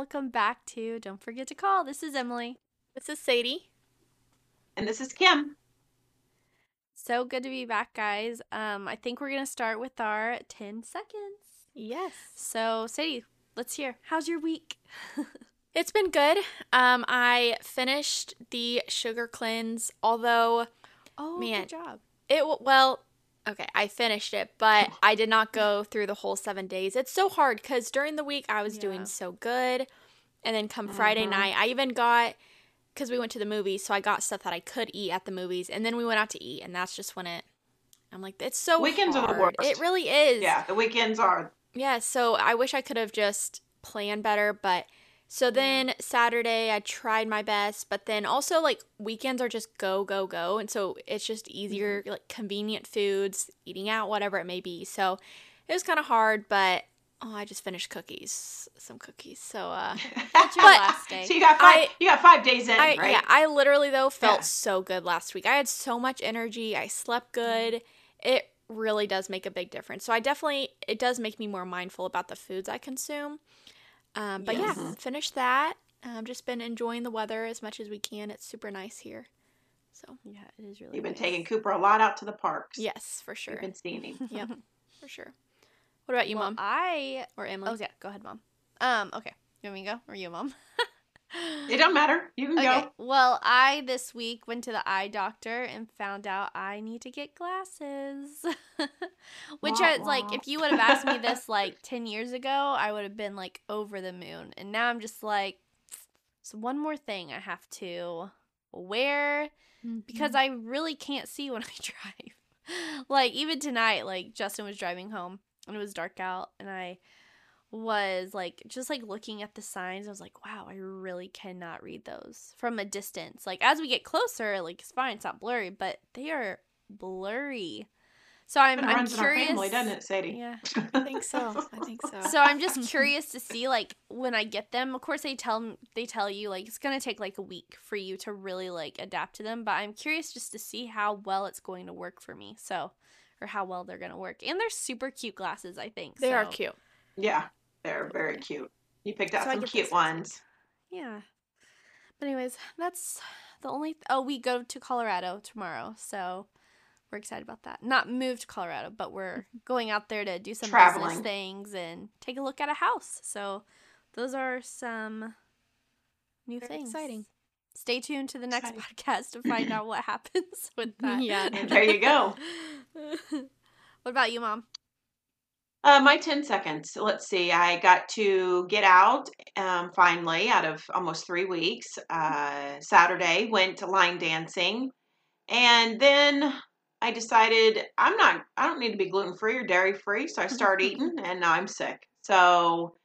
welcome back to Don't Forget to Call. This is Emily. This is Sadie. And this is Kim. So good to be back, guys. Um, I think we're gonna start with our 10 seconds. Yes. So, Sadie, let's hear. How's your week? It's been good. Um, I finished the sugar cleanse, although Oh, Man. good job. it w- well, okay, I finished it, but I did not go through the whole seven days. It's so hard because during the week I was Yeah. doing so good, and then come Friday Mhm. night, I even got because we went to the movies, so I got stuff that I could eat at the movies, and then we went out to eat, and that's just when it. I'm like, it's so Weekends are the hard. worst. It really is. Yeah, the weekends are. Yeah, so I wish I could have just planned better, but so then Saturday I tried my best, but then also like weekends are just go go go, and so it's just easier like convenient foods, eating out, whatever it may be. So it was kind of hard, but oh, I just finished cookies, some cookies. So uh That's your But- last day? So you got five. I- you got five days in, I right? yeah, I literally though felt Yeah. so good last week. I had so much energy. I slept good. It really does make a big difference. So I definitely it does make me more mindful about the foods I consume. Um, but Yes. yeah, finished that. I've just been enjoying the weather as much as we can. It's super nice here. So yeah, it is really You've been nice. taking Cooper a lot out to the parks. yes, for sure. You've been seeing him. yeah, for sure. What about you, well, mom I or Emily? Oh yeah, go ahead, mom. Um, okay. You want me to go or you, mom? It don't matter. You can Okay. go. Well, I this week went to the eye doctor and found out I need to get glasses. Which Wah, is like if you would have asked me this like 10 years ago, I would have been like over the moon. And now I'm just like so one more thing I have to wear because mm-hmm. I really can't see when I drive. like even tonight, like Justin was driving home and it was dark out and I was like just like looking at the signs I was like wow I really cannot read those from a distance like as we get closer like it's fine it's not blurry but they are blurry so I'm, It I'm curious family, doesn't it, Sadie? yeah I think so. I think so. so I'm just curious to see like when I get them. Of course, they tell m- they tell you like it's gonna take like a week for you to really like adapt to them. But I'm curious just to see how well it's going to work for me. So, or how well they're gonna work. And they're super cute glasses. I think they are cute. Yeah, they're very cute. You picked out So some cute this ones. Yeah. But anyways, that's the only. Th- oh, we go to Colorado tomorrow, so we're excited about that. Not move to Colorado, but we're mm-hmm. going out there to do some business Traveling. things and take a look at a house. So those are some new Very things. exciting. Stay tuned to the next Exciting. podcast to find out what happens with that. Yeah. There you go. what about you, mom? Uh, my 10 seconds. Let's see. I got to get out um, finally out of almost three weeks. Uh, Saturday, went to line dancing. And then I decided I'm not, I don't need to be gluten free or dairy free. So I started eating and now I'm sick. So,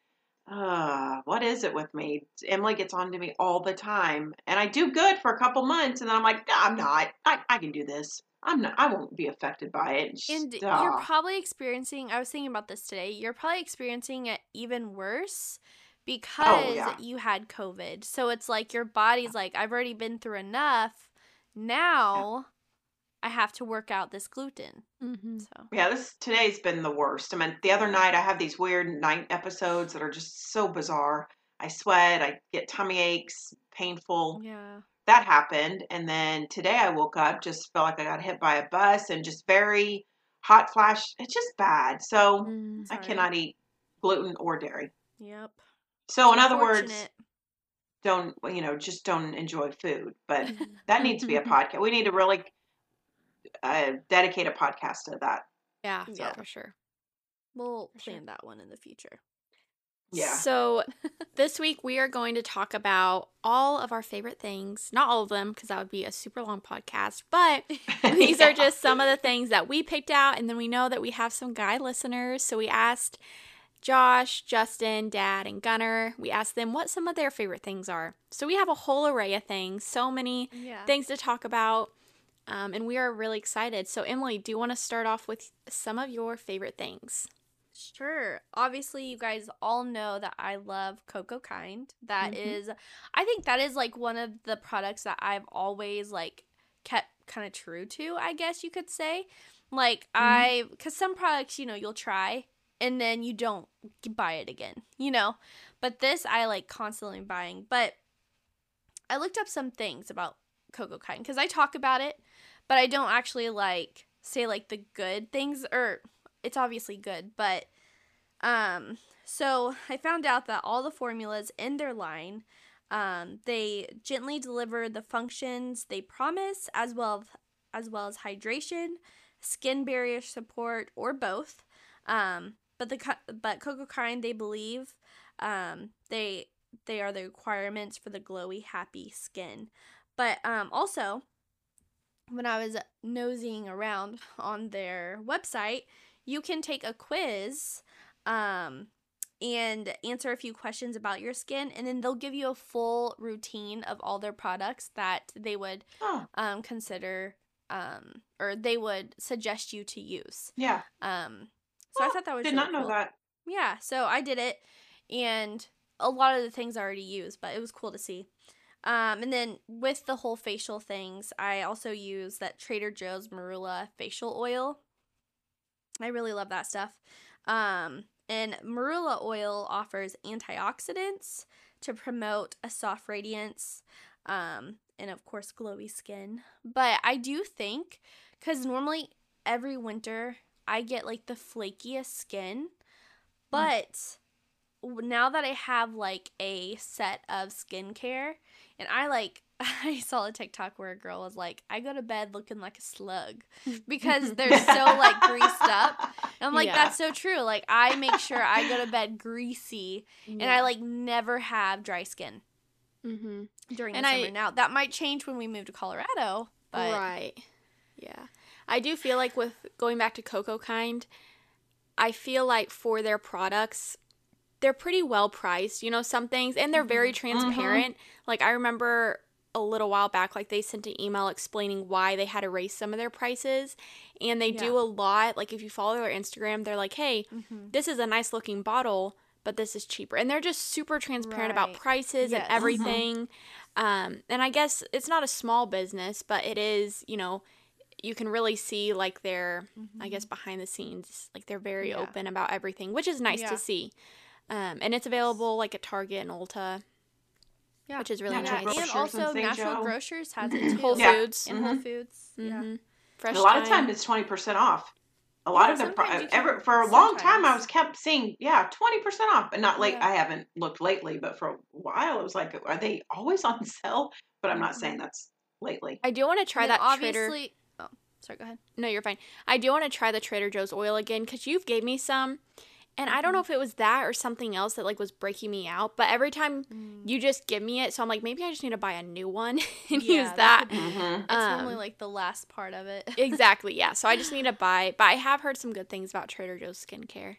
uh, what is it with me? Emily gets on to me all the time. And I do good for a couple months. And then I'm like, no, I'm not. I, I can do this. I'm not, I won't be affected by it. And you're probably experiencing, I was thinking about this today, you're probably experiencing it even worse because Oh, yeah. you had COVID. So it's like your body's like, I've already been through enough. Now I have to work out this gluten. Mm-hmm. So, Yeah, this today's been the worst. I mean, the other night I have these weird night episodes that are just so bizarre. I sweat, I get tummy aches, painful. yeah. That happened, and then today I woke up just felt like I got hit by a bus and just very hot flash. It's just bad. So Mm, I cannot eat gluten or dairy. Yep. So in other words, don't you know, just don't enjoy food. But that needs to be a podcast. We need to really uh, dedicate a podcast to that. Yeah, Yeah. for sure. We'll For sure. plan that one in the future. Yeah. So this week we are going to talk about all of our favorite things. Not all of them, because that would be a super long podcast, but these are just some of the things that we picked out. And then we know that we have some guy listeners. So we asked Josh, Justin, Dad, and Gunner, we asked them what some of their favorite things are. So we have a whole array of things, so many Yeah. things to talk about. Um, and we are really excited. So, Emily, do you want to start off with some of your favorite things? Sure. Obviously, you guys all know that I love Coco Kind. That Mhm. is, I think that is like one of the products that I've always like kept kind of true to, I guess you could say. Like, I, because some products, you know, you'll try and then you don't buy it again, you know? But this I like constantly buying. But I looked up some things about Coco kind because I talk about it, but I don't actually like say like the good things or it's obviously good, but um so I found out that all the formulas in their line um, they gently deliver the functions they promise as well as well as hydration, skin barrier support, or both. Um, but the but Coco Kind they believe um, they they are the requirements for the glowy, happy skin. But um, also, when I was nosing around on their website, you can take a quiz um, and answer a few questions about your skin, and then they'll give you a full routine of all their products that they would Oh, um, consider um, or they would suggest you to use. yeah. Um, so I Oh, thought that was Did really not know cool. that. Yeah, so I did it, and a lot of the things I already used, but it was cool to see. Um, and then with the whole facial things, I also use that Trader Joe's Marula facial oil. I really love that stuff. Um, and Marula oil offers antioxidants to promote a soft radiance, um, and of course, glowy skin. But I do think, because normally every winter I get like the flakiest skin, but w- now that I have like a set of skincare, and I like, I saw a TikTok where a girl was like, I go to bed looking like a slug because they're so like greased up. And I'm like, Yeah. that's so true. Like, I make sure I go to bed greasy, and I like never have dry skin Mm-hmm. during And the I- summer. Now that might change when we move to Colorado, but right. Yeah. I do feel like with going back to Coco Kind, I feel like for their products, they're pretty well priced. You know, some things, and they're very transparent. Like, I remember a little while back, like, they sent an email explaining why they had to raise some of their prices. And they do a lot. Like, if you follow their Instagram, they're like, hey, Mhm. this is a nice looking bottle, but this is cheaper. And they're just super transparent about prices Yes. and everything. Um, and I guess it's not a small business, but it is, you know, you can really see like their, I guess, behind the scenes, like they're very Mm-hmm. Yeah. open about everything, which is nice Yeah. to see. Um, and it's available like at Target and Ulta, Yeah. which is really Yeah, yeah, nice. And and also St. Natural Joe. Grocers has it too. Whole Yeah. Foods. and Whole Foods. Yeah. Mhm. Fresh a lot of Thyme. time it's twenty percent off. A lot Yeah, of the pro- ever for a long time I was kept seeing yeah twenty percent off, but not like Yeah. I haven't looked lately, but for a while it was like are they always on sale? But I'm not Mhm. saying that's lately. I do want to try And then that Trader. obviously. Oh, sorry. Go ahead. No, you're fine. I do want to try the Trader Joe's oil again because you've gave me some, and I don't know if it was that or something else that like was breaking me out. But every time you just give me it, so I'm like, maybe I just need to buy a new one and Yeah, use that that. could hmm It's normally Um, like the last part of it. exactly, yeah. So I just need to buy. But I have heard some good things about Trader Joe's skincare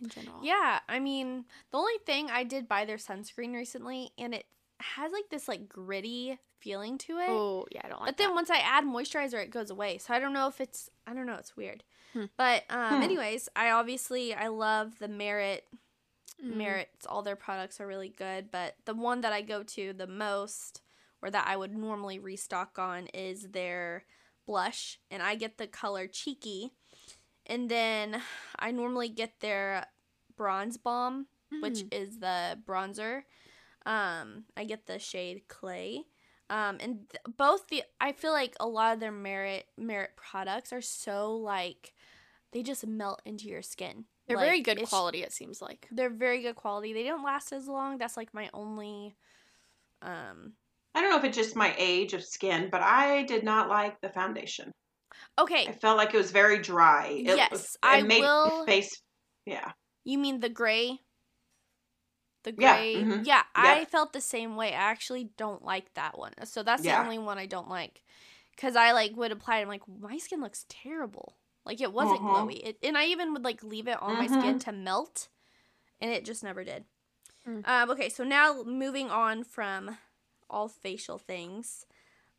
in general. Yeah, I mean, the only thing I did buy their sunscreen recently, and it has like this like gritty feeling to it. Oh yeah, I don't like but then that. once I add moisturizer, it goes away. So I don't know if it's I don't know. It's weird. Hmm. But um, Hmm. anyways, I obviously I love the Merit. Mm. Merit's all their products are really good, but the one that I go to the most, or that I would normally restock on, is their blush, and I get the color Cheeky, and then I normally get their Bronze Balm, which Mm. is the bronzer. Um, I get the shade Clay. Um, and th- both the I feel like a lot of their merit merit products are so like they just melt into your skin. They're Like, very good quality. It seems like. They're very good quality. They don't last as long. That's like my only um I don't know if it's just my age of skin, but I did not like the foundation. Okay. I felt like it was very dry. It Yes, was, I made will- face. Yeah, you mean the gray? The Yeah, gray. mhm. Yeah, I felt the same way. I actually don't like that one. So that's the only one I don't like. Cuz I like would apply it I'm like my skin looks terrible. Like it wasn't Mhm. glowy. It, and I even would like leave it on my Mhm. skin to melt and it just never did. Mm. Um, okay, so now moving on from all facial things.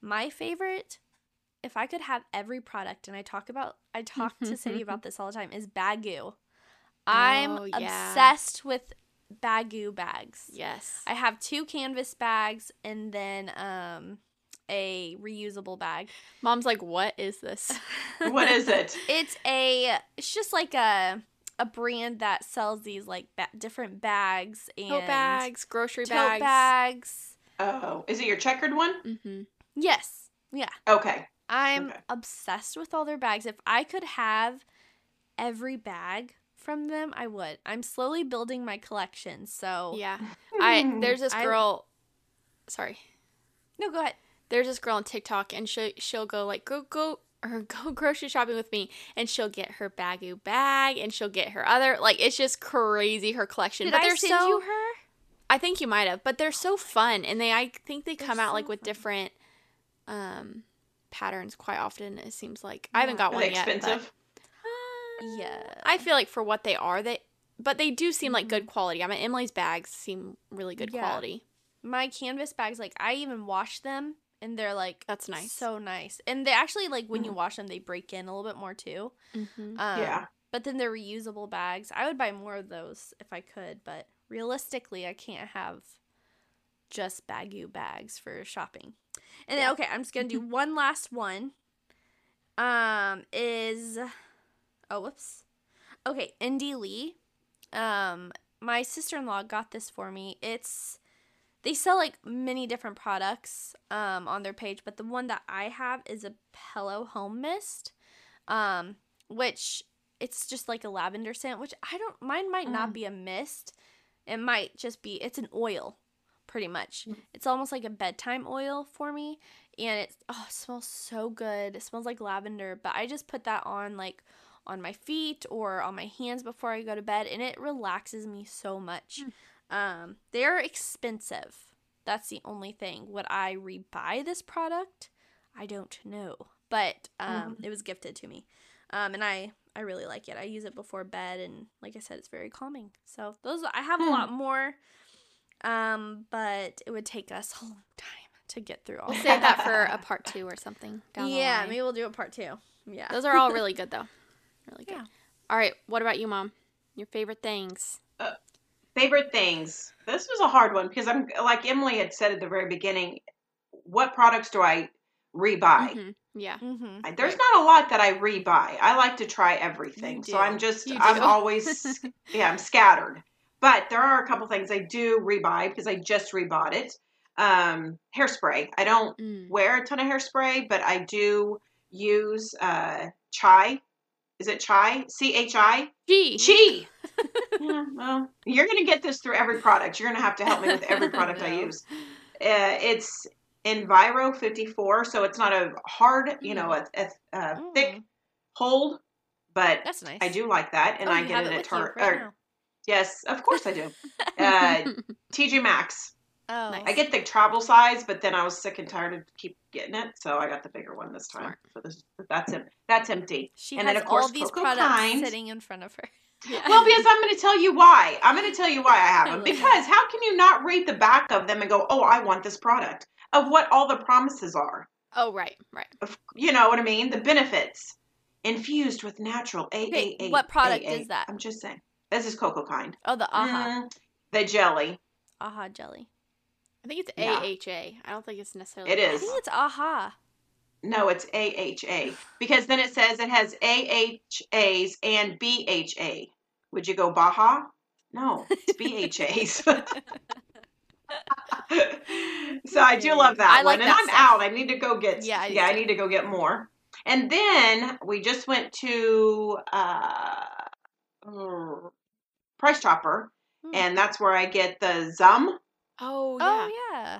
My favorite if I could have every product and I talk about I talk to Sadie about this all the time is Baggu. I'm Oh, yeah. obsessed with Baggu bags. Yes. I have two canvas bags and then um a reusable bag. Mom's like, what is this? what is it? It's a it's just like a a brand that sells these like ba- different bags and Tote bags, grocery tote bags. bags. Oh, is it your checkered one? Mm-hmm. Yes. Yeah. Okay. I'm Okay. obsessed with all their bags. If I could have every bag from them, I would. I'm slowly building my collection. So Yeah. I there's this I- girl. Sorry. no, go ahead. There's this girl on TikTok, and she she'll go like go go or go grocery shopping with me, and she'll get her Baggu bag, and she'll get her other like it's just crazy her collection. Did but I they're send so you her? I think you might have, but they're so fun, and they I think they They're come out so like with fun. different um patterns quite often. It seems like I haven't got Are one they yet. expensive? Yeah. I feel like for what they are, they but they do seem like good quality. I mean, Emily's bags seem really good Yeah. quality. my canvas bags, like I even wash them, and they're like That's nice. so nice. And they actually like when you Mhm. wash them, they break in a little bit more too. Mm-hmm. Um, Yeah. But then they're reusable bags. I would buy more of those if I could, but realistically, I can't have just Baggu bags for shopping. And then okay, I'm just gonna do one last one. Um, is oh whoops. Okay, Indie Lee. Um, my sister in law got this for me. It's they sell like many different products um on their page, but the one that I have is a pillow home mist. Um, which it's just like a lavender scent, which I don't mine might not Mm. be a mist. It might just be it's an oil, pretty much. Mm. It's almost like a bedtime oil for me. And it oh it smells so good. It smells like lavender. But I just put that on like on my feet or on my hands before I go to bed and it relaxes me so much. Um they're expensive. That's the only thing. Would I rebuy this product? I don't know. But um it was gifted to me. Um and I I really like it. I use it before bed and like I said it's very calming. So those I have a Hmm. lot more um but it would take us a long time to get through all. We'll save that for a part two or something. Down yeah, the line. maybe we'll do a part 2. Yeah. Those are all really good though. Really good. Yeah. All right. What about you, mom? Your favorite things? Favorite things. This was a hard one because I'm like Emily had said at the very beginning. What products do I rebuy? Mhm. Yeah. mhm. There's Right. not a lot that I rebuy. I like to try everything. So I'm just, I'm always, yeah, I'm scattered. But there are a couple things I do rebuy because I just rebought it. Um, hairspray. I don't Mm. wear a ton of hairspray, but I do use uh, chai. Is it chai? C H I? Gee. Chi. yeah, well, you're going to get this through every product. You're going to have to help me with every product I use. Uh, it's Enviro 54, so it's not a hard, you know, a, a, a thick Mm. hold, but That's nice. I do like that, and Oh, I get it at with you Tar- right. Yes, of course I do. Uh, TJ Maxx. Oh. Nice. I get the travel size, but then I was sick and tired of keep getting it, so I got the bigger one this time. Smart. So this, that's em- that's empty. She and has then, of course, all these Coco products Kind. sitting in front of her. Yeah. Well, because I'm going to tell you why. I'm going to tell you why I have them. love Because how can you not read the back of them and go, "Oh, I want this product," of what all the promises are? oh, right. Right. You know what I mean? The benefits infused with natural Okay, AAA. what product AA. is that? I'm just saying. This is Coco Kind. Oh, the aha Mm, the jelly. aha jelly. I think it's Yeah. AHA. I don't think it's necessarily. It is. I think it's aha. No, it's AHA because then it says it has AHAs and BHA. Would you go Baja? No, it's BHAs. so I do love that I one, like and that I'm stuff. out. I need to go get. Yeah, I yeah, I need to go get more. And then we just went to uh, mm, Price Chopper, Hmm. and that's where I get the Zum Oh, yeah. Oh yeah.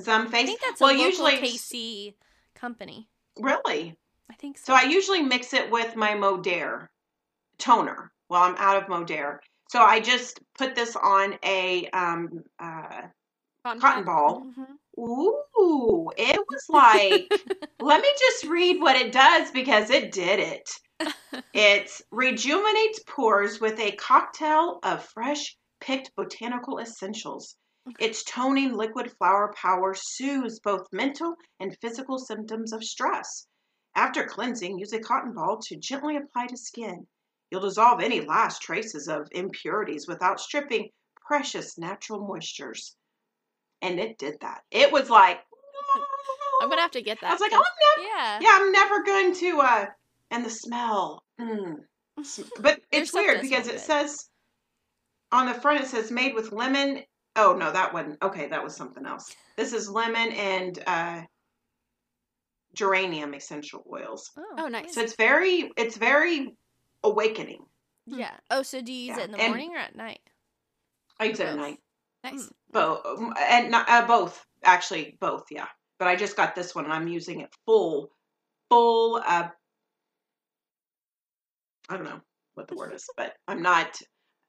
Zum I face. think that's well, a local usually KC company. really. I think so. So I usually mix it with my Modere toner while I'm out of Modere. So I just put this on a um, uh, Cotton, cotton pad. ball. Mhm. Ooh, it was like, let me just read what it does because it did it. It rejuvenates pores with a cocktail of fresh picked botanical essentials. Its toning liquid flower power soothes both mental and physical symptoms of stress. After cleansing, use a cotton ball to gently apply to skin. You'll dissolve any last traces of impurities without stripping precious natural moistures. And it did that. It was like, I'm gonna have to get that. I was like, oh, I'm never, Yeah. yeah, I'm never going to, uh, and the smell. Mm. But it's weird because smell it says on the front it says made with lemon. Oh no, that wasn't okay. That was something else. This is lemon and uh, geranium essential oils. Oh, nice. So it's very it's very awakening. Yeah. Oh, so do you use Yeah, it in the and- morning or at night? I use it at night. nice. Both and not, uh, both actually both. Yeah, but I just got this one and I'm using it full, full. Uh, I don't know what the word is, but I'm not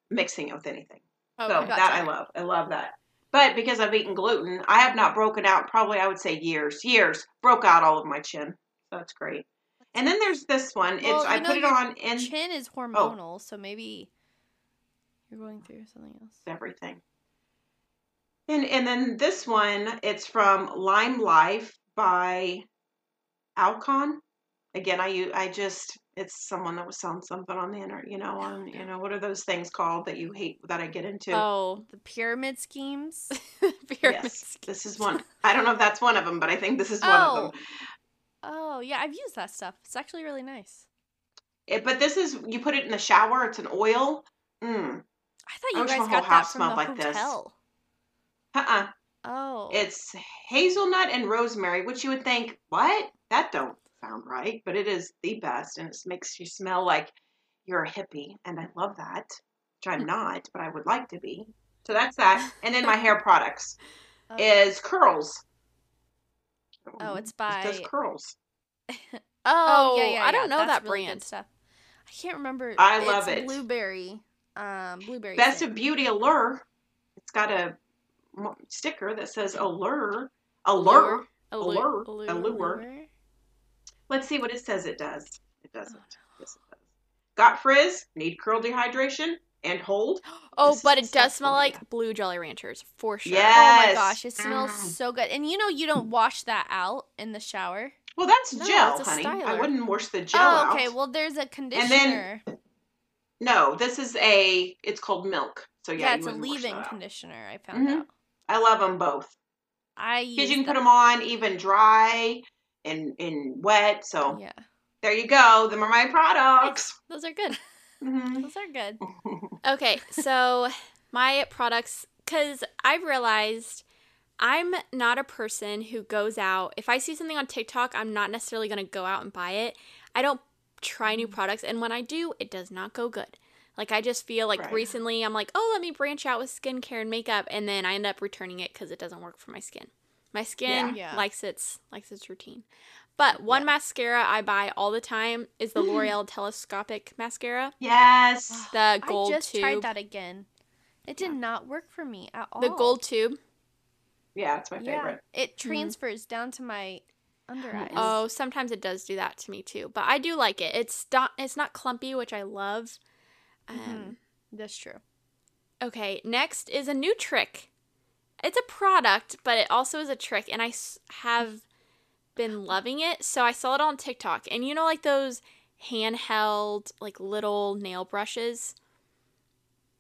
mixing it with anything. Okay. So gotcha. that I love. I love that. But because I've eaten gluten, I have not broken out. Probably I would say years, years broke out all of my chin. So that's great. And then there's this one. Well, it's I know put it on in Chin is Oh. hormonal, so maybe you're going through something else. everything. And and then this one, it's from Lime Life by Alcone. Again, I I just it's someone that was selling something on the internet. You know, on you know what are those things called that you hate that I get into? Oh, The pyramid schemes. pyramid yes, scheme. this is one. I don't know if that's one of them, but I think this is one of Oh. them. Oh, yeah, I've used that stuff. It's actually really nice. It, but this is you put it in the shower. It's an oil. Mm. I thought you wish guys got that from the like this. hotel. Uh-uh. Oh. It's hazelnut and rosemary, which you would think, what? That don't sound right, but it is the best, and it makes you smell like you're a hippie, and I love that. Which I'm not, but I would like to be. So that's that. And then my hair products Oh. is curls. Oh, it's It says by- curls. Oh, Oh, yeah, yeah, I don't yeah, know that's that really good brand. stuff. I can't remember. I love it. Blueberry. Um, blueberry. Best scent. of Beauty Allure. It's got a sticker that says Allure. Allure. Allure. Allure. Allure. Let's see what it says it does. It doesn't. Yes, it does. Got frizz, need curl dehydration, and hold. Oh, This but it does smell like blue Jolly Ranchers for sure. Yeah. Oh my gosh, it smells Mm. so good. And you know you don't wash that out in the shower. Well, that's No, gel, honey. I wouldn't wash the gel out. oh, okay. out. Well, there's a conditioner. Then, no, this is a. It's called milk. So yeah, yeah, it's a leave-in conditioner. I found Mhm. out. I love them both I because you can put them on even dry and and wet. So Yeah, there you go. Them are my products. Those are good. Mhm. those are good. Okay, so my products, because I've realized I'm not a person who goes out. If I see something on TikTok, I'm not necessarily going to go out and buy it. I don't try new products, and when I do, it does not go good. Like, I just feel like Right. recently I'm like, oh, let me branch out with skincare and makeup, and then I end up returning it because it doesn't work for my skin. My skin Yeah. Yeah. likes its likes its routine. But one Yeah. mascara I buy all the time is the L'Oreal Telescopic mascara, yes. the gold tube. I just tube. tried that again. It did not work for me at all. The gold tube. Yeah, it's my Yeah, favorite. it transfers down to my under eyes. Oh, sometimes it does do that to me too, but I do like it. It's not it's not clumpy, which I love. Um, Mhm. that's true. Okay, next is a new trick. It's a product, but it also is a trick, and I have been loving it. So I saw it on TikTok, and you know, like those handheld, like little nail brushes.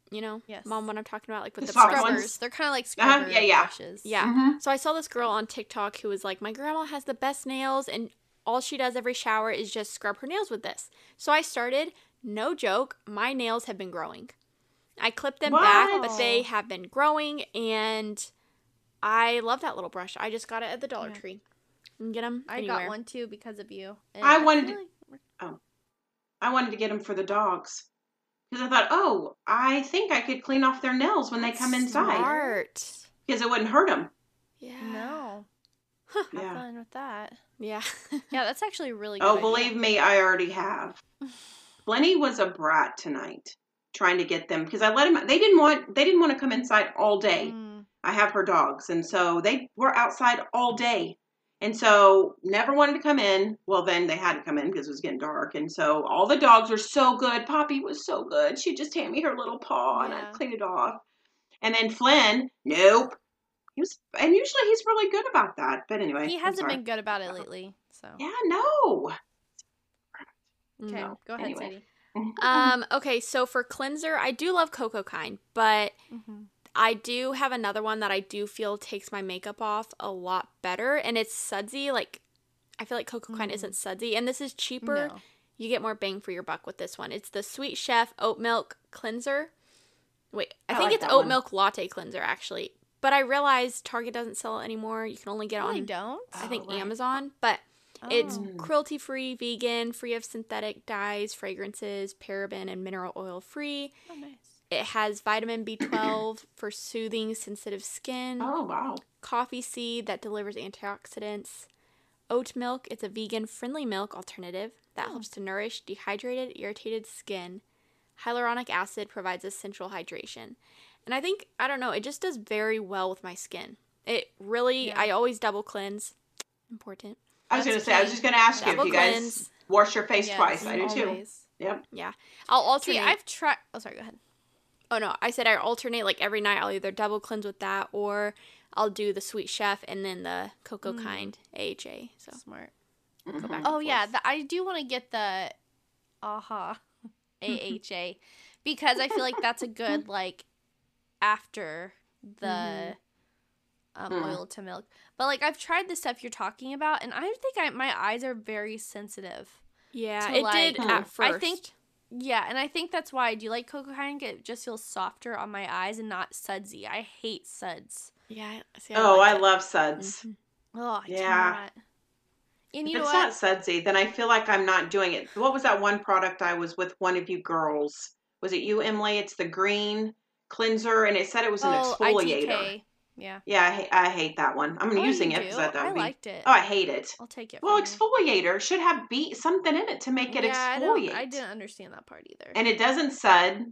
You know, Yes. mom, what I'm talking about, like with The the, soft brushes. ones? Scrubbers. They're kind of like Uh-huh, yeah, yeah. brushes. Yeah. Mhm. So I saw this girl on TikTok who was like, My grandma has the best nails, and all she does every shower is just scrub her nails with this. So I started, no joke, my nails have been growing. I clipped them back, but they have been growing, and I love that little brush. I just got it at the Dollar Yeah. Tree. You can get them Anywhere. I got one too because of you. and I wanted feel to- like- oh. I wanted to get them for the dogs because I thought, oh, I think I could clean off their nails when they come inside Smart. because it wouldn't hurt them. Yeah. No. Have Yeah. fun with that. Yeah. Yeah, that's actually really oh, good. Oh, idea. believe me, I already have. Lenny was a brat tonight, trying to get them because I let him. They didn't want. They didn't want to come inside all day. Mm, I have her dogs, and so they were outside all day, and so never wanted to come in. Well, then they had to come in because it was getting dark, and so all the dogs were so good. Poppy was so good. She just hand me her little paw, and I'd clean it off. And then Flynn, nope. He was, and usually he's really good about that. But anyway, he hasn't been good about it lately. So Yeah, no. okay, No. go ahead, Anyway. Sadie. Um, okay, so for cleanser, I do love Coco Kind, but Mm-hmm. I do have another one that I do feel takes my makeup off a lot better, and it's sudsy. Like, I feel like Coco Kind Mm. isn't sudsy, and this is cheaper No. you get more bang for your buck with this one. It's the Sweet Chef Oat Milk Cleanser. Wait, I, I think like it's Oat one. Milk Latte Cleanser actually. But I realized Target doesn't sell it anymore. You can only get it on they don't. I think Oh, right. Amazon, but it's Oh. cruelty free, vegan, free of synthetic dyes, fragrances, paraben, and mineral oil free. Oh, nice. It has vitamin B12 for soothing sensitive skin, Oh wow. coffee seed that delivers antioxidants, oat milk. It's a vegan friendly milk alternative that Oh. helps to nourish dehydrated, irritated skin. Hyaluronic acid provides essential hydration. And I think, I don't know, it just does very well with my skin. It really, Yeah. I always double cleanse. Important. I was gonna say, I was just gonna ask you if Double you guys cleanse. wash your face Yes, twice. I do too. always. Yeah. I'll alternate. See, I've tried. Oh, sorry. Go ahead. Oh no, I said I alternate like every night. I'll either double cleanse with that or I'll do the Sweet Chef and then the Coco Mm. Kind AHA. So Smart. go Mhm. back. Oh yeah, the, I do want to get the AHA AHA because I feel like that's a good like after the um, Mm. oil to milk. But like I've tried the stuff you're talking about, and I think I, my eyes are very sensitive. yeah, to, it like- did at first. I think yeah, and I think that's why I do like coco kind. It just feels softer on my eyes and not sudsy. I hate suds. Yeah. See, Oh, like I it. love suds. Mhm. Oh, I Yeah. cannot. And If you know it's what? not sudsy, then I feel like I'm not doing it. What was that one product I was with one of you girls? Was it you, Emily? It's the green cleanser, and it said it was an oh, exfoliator. ITK. Yeah. Yeah, I, ha- I hate that one. I'm Oh, using it because do? I thought I it'd be. liked it. Oh, I hate it. I'll take it. Well, from you. exfoliator should have be something in it to make it yeah, I, exfoliate. I didn't understand that part either. And it doesn't sud,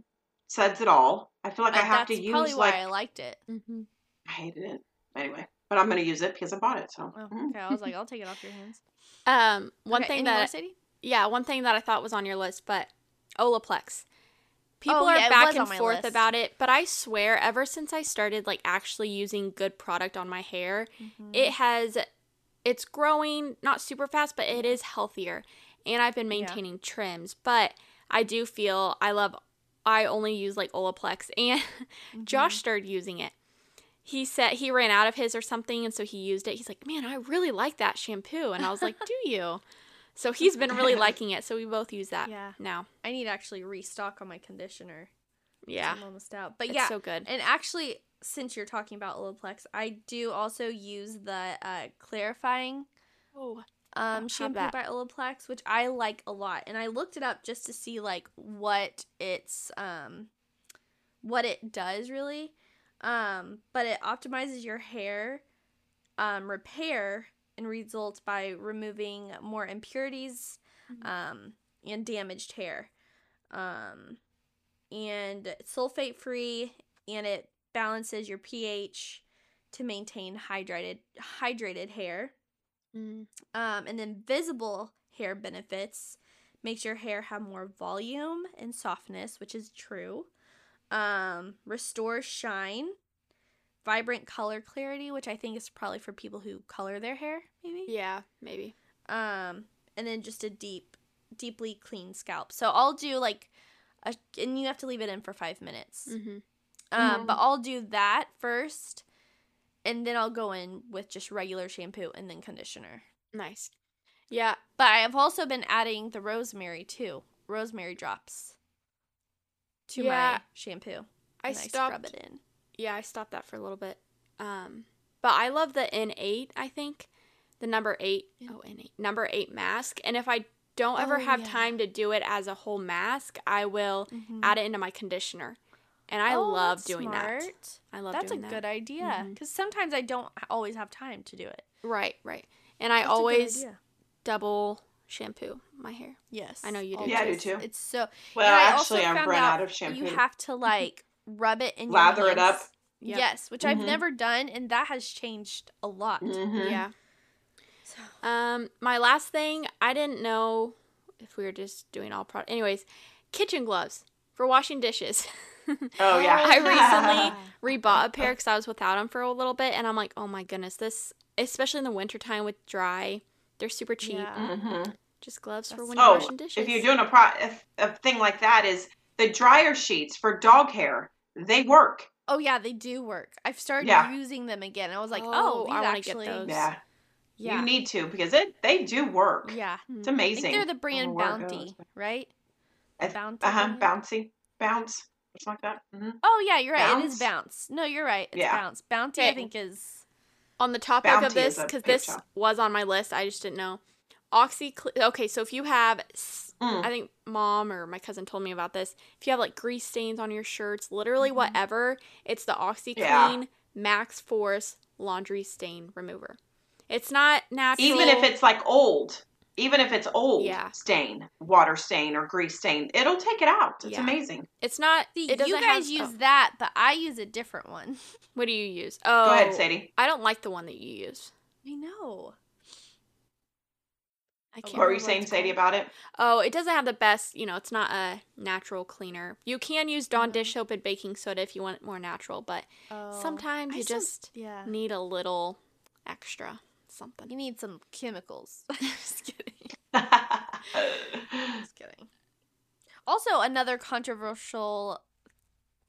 suds at all. I feel like Uh, I have to that's use probably like why I liked it. Mhm. I hated it. Anyway, but I'm gonna use it because I bought it. So Oh, mm. okay. I was like, I'll take it off your hands. Um, one Okay, thing that Sadie? yeah, one thing that I thought was on your list, but Olaplex. People Oh, are yeah, back and forth list. about it, but I swear, ever since I started like actually using good product on my hair, Mm-hmm. it has it's growing not super fast but it is healthier and i've been Yeah. maintaining trims but i do feel i love i only use like olaplex and Mm-hmm. josh started using it he said he ran out of his or something and so he used it he's like man i really like that shampoo and i was like do you so he's been really liking it so we both use that Yeah. now I need to actually restock on my conditioner. yeah I'm almost out. But it's yeah, so good and actually, since you're talking about Olaplex, I do also use the uh, clarifying oh um, shampoo by Olaplex, which I like a lot. And I looked it up just to see like what it's um, what it does really. Um, but it optimizes your hair um, repair and results by removing more impurities Mhm. um, and damaged hair. Um, and sulfate free and it balances your pH to maintain hydrated hydrated hair. Mm. Um, and then visible hair benefits makes your hair have more volume and softness, which is true. Um, restores shine, vibrant color clarity, which I think is probably for people who color their hair, maybe. yeah maybe Um, and then just a deep, deeply clean scalp. So I'll do like, a, and you have to leave it in for five minutes. mm-hmm. Um, but Mhm. I'll do that first, and then I'll go in with just regular shampoo and then conditioner. nice yeah But I have also been adding the rosemary too, rosemary drops to Yeah, my shampoo. i stopped scrub it in. Yeah, I stopped that for a little bit. Um, but I love the N8, I think. The number 8, oh, N8, number 8 mask. And if I don't ever Oh, have yeah. time to do it as a whole mask, I will add it into my conditioner. And I Oh, love that's doing that. I love That's a that. good idea because sometimes I don't always have time to do it. Right, right. And I That's a always double shampoo my hair. yes, I know you do always. Yeah, I do too. It's so Well, I actually, I've found run out of shampoo. You have to like rub it in Lather your it up. Yep. Yes, which I've Mhm. never done, and that has changed a lot. Mhm. Yeah. So, Um, my last thing, I didn't know if we were just doing all product. Anyways, kitchen gloves for washing dishes. Oh yeah. I recently rebought a pair because I was without them for a little bit, and I'm like, oh my goodness, this, especially in the wintertime with dry, they're super cheap. Yeah. Mhm. Just gloves for when you're Oh, washing dishes. if you're doing a pro a, a thing like that, is the dryer sheets for dog hair? They work. Oh yeah, they do work. I've started Yeah. using them again. I was like, Oh, oh, I wanna get actually. those. Yeah. Yeah. You need to because it they do work. yeah. It's I amazing. think they're the brand where Bounty, goes. right? I th- Bounty. Uh-huh. Bouncy. Bounce. Something like that. hmm Oh yeah, you're right. It Bounce? is Bounce. No, you're right. It's Yeah. Bounce. Bounty, I think is. On the topic Bounty of this, because this was on my list, I just didn't know. Oxy. Okay, so if you have, s- Mm. I think mom or my cousin told me about this. If you have like grease stains on your shirts, literally Mm-hmm. whatever, it's the OxiClean Yeah. Max Force Laundry Stain Remover. It's not natural. Even if it's like old, even if it's old Yeah. stain, water stain or grease stain, it'll take it out. It's Yeah. amazing. it's not. See, it you guys have, use oh, that, but I use a different one. what do you use? Oh, Go ahead, Sadie. I don't like the one that you use. I know. I can't What were you saying, Sadie, called. about it? Oh, it doesn't have the best, you know, it's not a natural cleaner. You can use Dawn mm-hmm. dish soap and baking soda if you want it more natural, but Oh, sometimes I you still- just yeah. need a little extra something. You need some chemicals. just kidding. Just kidding. Also, another controversial.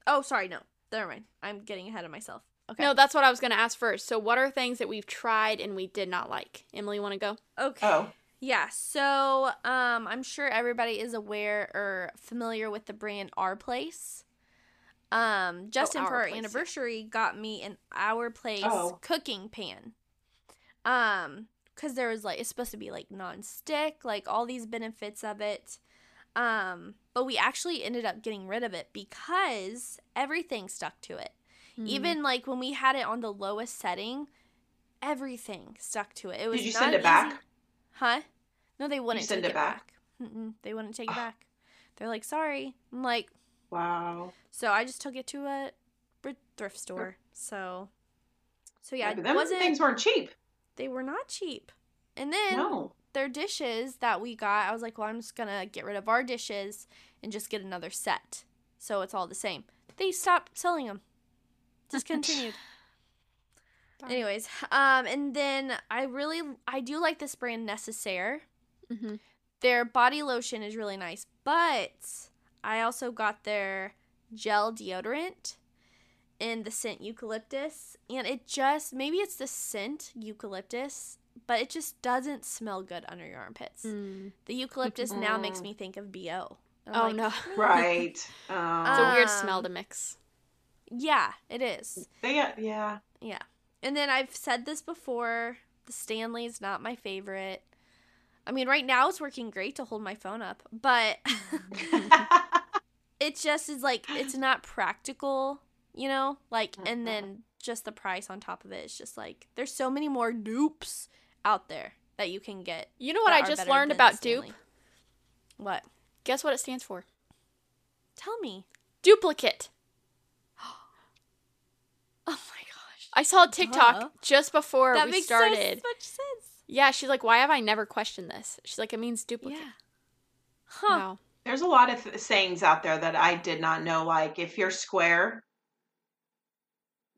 Oh, sorry. No, never mind. I'm getting ahead of myself. Okay. No, that's what I was going to ask first. So, what are things that we've tried and we did not like? Emily, want to go? Okay. oh, Yeah, so um, I'm sure everybody is aware or familiar with the brand Our Place. Um, Justin Our for our Place, yeah. anniversary got me an Our Place Oh. cooking pan. Um, because there was like it's supposed to be like non-stick, like all these benefits of it. Um, but we actually ended up getting rid of it because everything stuck to it. Hmm. Even like when we had it on the lowest setting, everything stuck to it. It was did you send it easy- back? Huh? No, they wouldn't send take it it back? back. They wouldn't take it ah. back. They're like, sorry. I'm like, Wow. so I just took it to a thrift store. So, so yeah, wasn't. things weren't cheap. they were not cheap. And then No. their dishes that we got, I was like, well, I'm just gonna get rid of our dishes and just get another set, so it's all the same. They stopped selling them. Discontinued. Darn. Anyways, um, and then I really, I do like this brand Necessaire. hmm Their body lotion is really nice, but I also got their gel deodorant in the scent eucalyptus, and it just maybe it's the scent eucalyptus, but it just doesn't smell good under your armpits. Mm. The eucalyptus now makes Mm. me think of bo. I'm Oh, like, no. Right. It's Um, a weird Um, smell to mix. Yeah, it is. they, yeah. Yeah, and then I've said this before. The Stanley's not my favorite. I mean, right now it's working great to hold my phone up, but it just is like it's not practical, you know? Like mm, and then just the price on top of it is just like there's so many more dupes out there that you can get. You know what I just learned about dupe? What? Guess what it stands for? Tell me. Duplicate. Oh my. I saw a TikTok Duh. just before that we makes started. so much sense. Yeah, she's like, why have I never questioned this? She's like, it means duplicate. Yeah. Huh. Wow. There's a lot of th- sayings out there that I did not know. Like, if you're square,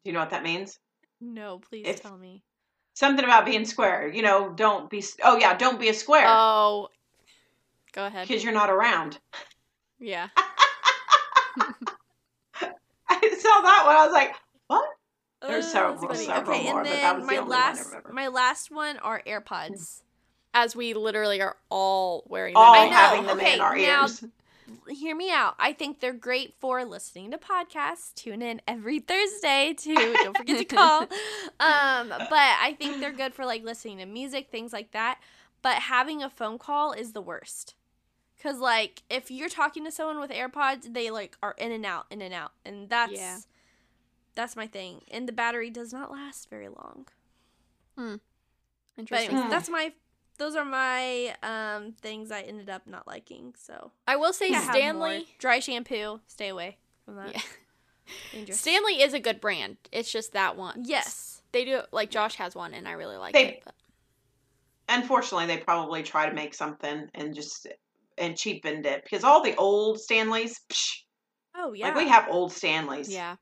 do you know what that means? No, please If- tell me. Something about being square. You know, don't be. Oh yeah, don't be a square Oh, go ahead. because you're not around. Yeah. I saw that one. I was like, what? There's several- several okay, more, and but then that was the my only one I last, remember. my last one are AirPods. As we literally are all wearing All. I know, having them okay, in our now- ears. Hear me out. I think they're great for listening to podcasts. Tune in every Thursday to don't forget to call. Um, but I think they're good for like listening to music, things like that. But having a phone call is the worst. Cause like if you're talking to someone with AirPods, they like are in and out, in and out, and that's Yeah. That's my thing. And the battery does not last very long. But Interesting. anyways, Hmm. that's my those are my um things I ended up not liking. So I will say I. Stanley. dry shampoo, stay away from that. Yeah. Dangerous. Stanley is a good brand. It's just that one. yes. They do like Josh has one and I really like They- it. But Unfortunately, they probably try to make something and just and cheapened it because all the old Stanleys, psh, Oh yeah. like we have old Stanleys. yeah.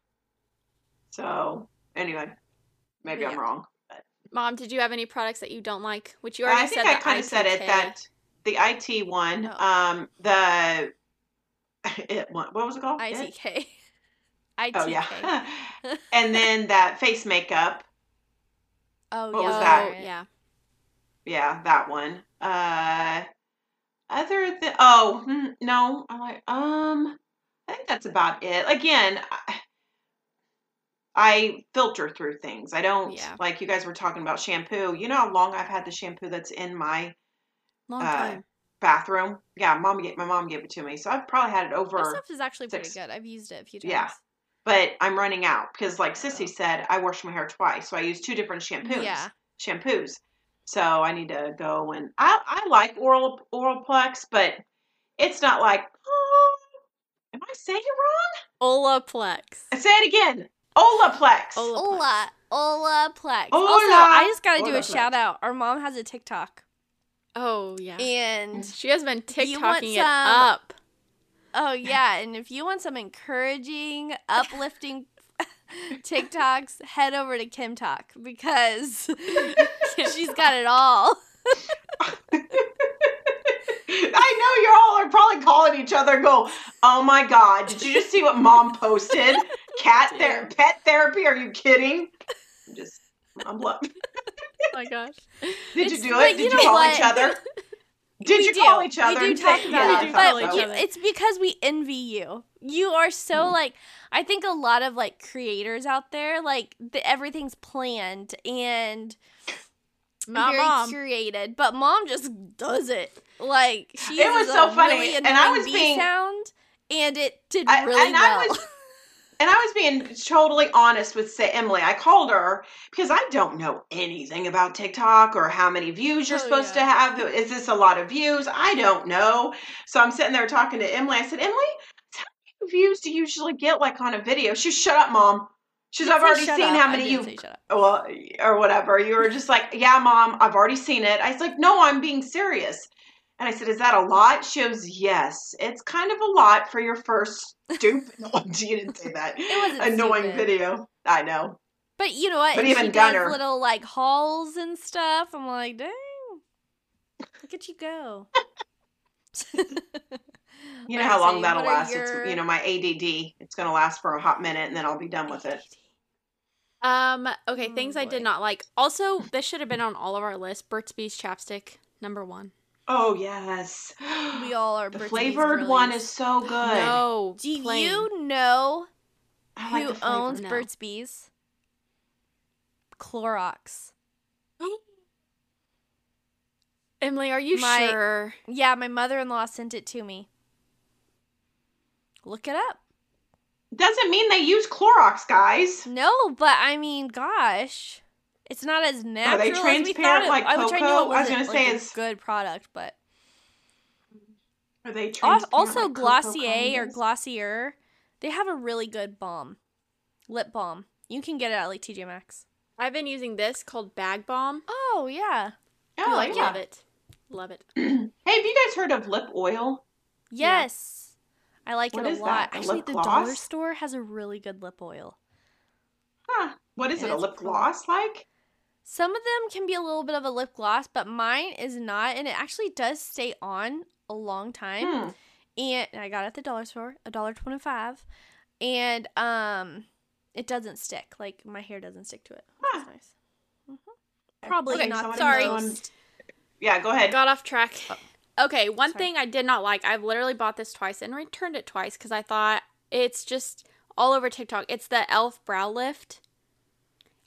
So anyway, maybe But I'm yeah. wrong. Mom, did you have any products that you don't like? Which you I already think said. I the kind of said it that the IT one, Oh. um, the it, what, what was it called? It? ITK. ITK. Oh yeah, and then that face makeup. Oh What yeah. was Oh, that? yeah. yeah, that one. Uh, other than oh no, I like um, I think that's about it. Again, I, I filter through things. I don't Yeah. like you guys were talking about shampoo. You know how long I've had the shampoo that's in my Long uh, time. bathroom? Yeah, mom gave my mom gave it to me, so I've probably had it That over. stuff is actually pretty good. I've used it a few times. Yeah. But I'm running out because, like Sissy said, I wash my hair twice, so I use two different shampoos. Yeah. Shampoos. So I need to go and I I like oral oral plex, but it's not like. Oh, am I saying it wrong? Olaplex. I say it again. Olaplex. Ola- Ola, Olaplex. Hola. Also, I just gotta do a shout out. Our mom has a TikTok, Oh yeah. and She has been You want TikToking it up. oh yeah, and if you want some encouraging, uplifting TikToks, head over to Kim Talk because she's got it all. I know you all are probably calling each other. and Go. Oh my God! Did you just see what mom posted? Cat ther- pet therapy? Are you kidding? I'm just. I'm. Lo- Oh my gosh. Did It's- you do but it? you Did know you call what? each other? Did We you do. call each other? We do talk say, about yeah, it, I do thought call each so. other. It's because we envy you. You are so Hmm. like I think a lot of like creators out there like the, everything's planned and Not very mom. curated, but mom just does it. Like she It was so a funny, really and I was being- sound, and it did I- really and I well. was- And I was being totally honest with say Emily. I called her because I don't know anything about TikTok or how many views you're Oh, supposed yeah. to have. Is this a lot of views? I don't know. So I'm sitting there talking to Emily. I said, Emily, how many views do you usually get like on a video? She shut up, mom. She's I've already seen up. how many didn't you've say shut up. well or whatever. You were just like, yeah, mom, I've already seen it. I was like, no, I'm being serious. And I said, is that a lot? She goes, yes, it's kind of a lot for your first stupid. no, you didn't say that. It wasn't Annoying stupid. video. I know. But you know what? But And even she Gunner- does little like hauls and stuff. I'm like, dang, look at you go. You know how long saying? that'll last. your- It's you know my ADD. It's gonna last for a hot minute, and then I'll be done with it. Um, okay, Oh, things I did not like. Also, this should have been on all of our lists. Burt's Bees chapstick, number one. Oh yes, We all are the Burt's Bees flavored one is so good. No, Do plain. you know like who flavor. owns no. Burt's Bees? Clorox. Emily, are you My- sure? Yeah, my mother-in-law sent it to me. Look it up. Doesn't mean they use Clorox, guys. No, but I mean, gosh, it's not as natural as we transparent thought it. like I, I cocoa? I was gonna like say a is- good product, but Are they transparent also like cocoa Glossier or kind? Glossier, they have a really good balm, lip balm. You can get it at like TJ Maxx. I've been using this called Bag Balm. Oh yeah, Oh, like yeah. love it. Love it. Hey, have you guys heard of lip oil? yes, I like What it a is lot. that, a Actually, lip the gloss? dollar store has a really good lip oil. Huh? What is And it? A it's lip pro- gloss like? Some of them can be a little bit of a lip gloss, but mine is not, and it actually does stay on a long time. Hmm. and I got it at the dollar store, a dollar twenty five, and um, it doesn't stick. Like my hair doesn't stick to it, which Huh. is nice. Probably Okay, not. someone sorry. most- Yeah, go ahead. Got off track. Okay, one sorry. thing I did not like. I've literally bought this twice and returned it twice because I thought it's just all over TikTok. It's the Elf Brow Lift.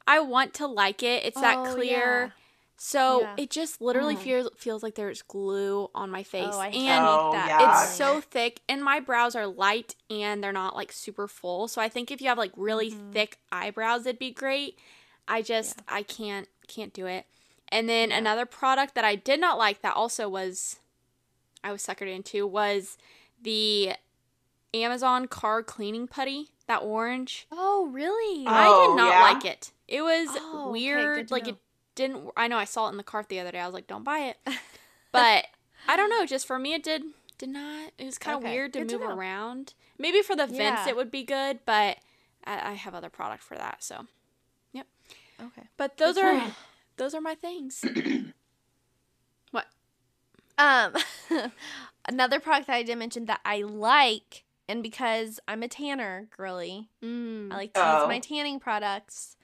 I want to like it. It's that Oh, clear. yeah. So Yeah. it just literally Mm. feels feels like there's glue on my face. Oh, I and Oh, that. yeah. it's so thick and my brows are light and they're not like super full. So I think if you have like really Mhm. thick eyebrows it'd be great. I just I can't can't do it. And then another product that I did not like that also was I was suckered into was the Amazon car cleaning putty, that orange. Oh really? I Oh, did not yeah? like it. It was Oh, okay, weird. good to like know. it didn't. I know I saw it in the cart the other day. I was like, don't buy it. But I don't know. Just for me, it did did not. It was kind of Okay, weird to good to move know. around. Maybe for the vents Yeah. it would be good, but I, I have other product for that. So, yep. okay. but those Good are to those are my things. what? Um, another product that I did mention that I like, and because I'm a tanner girly, Mm. I like to use Oh. my tanning products.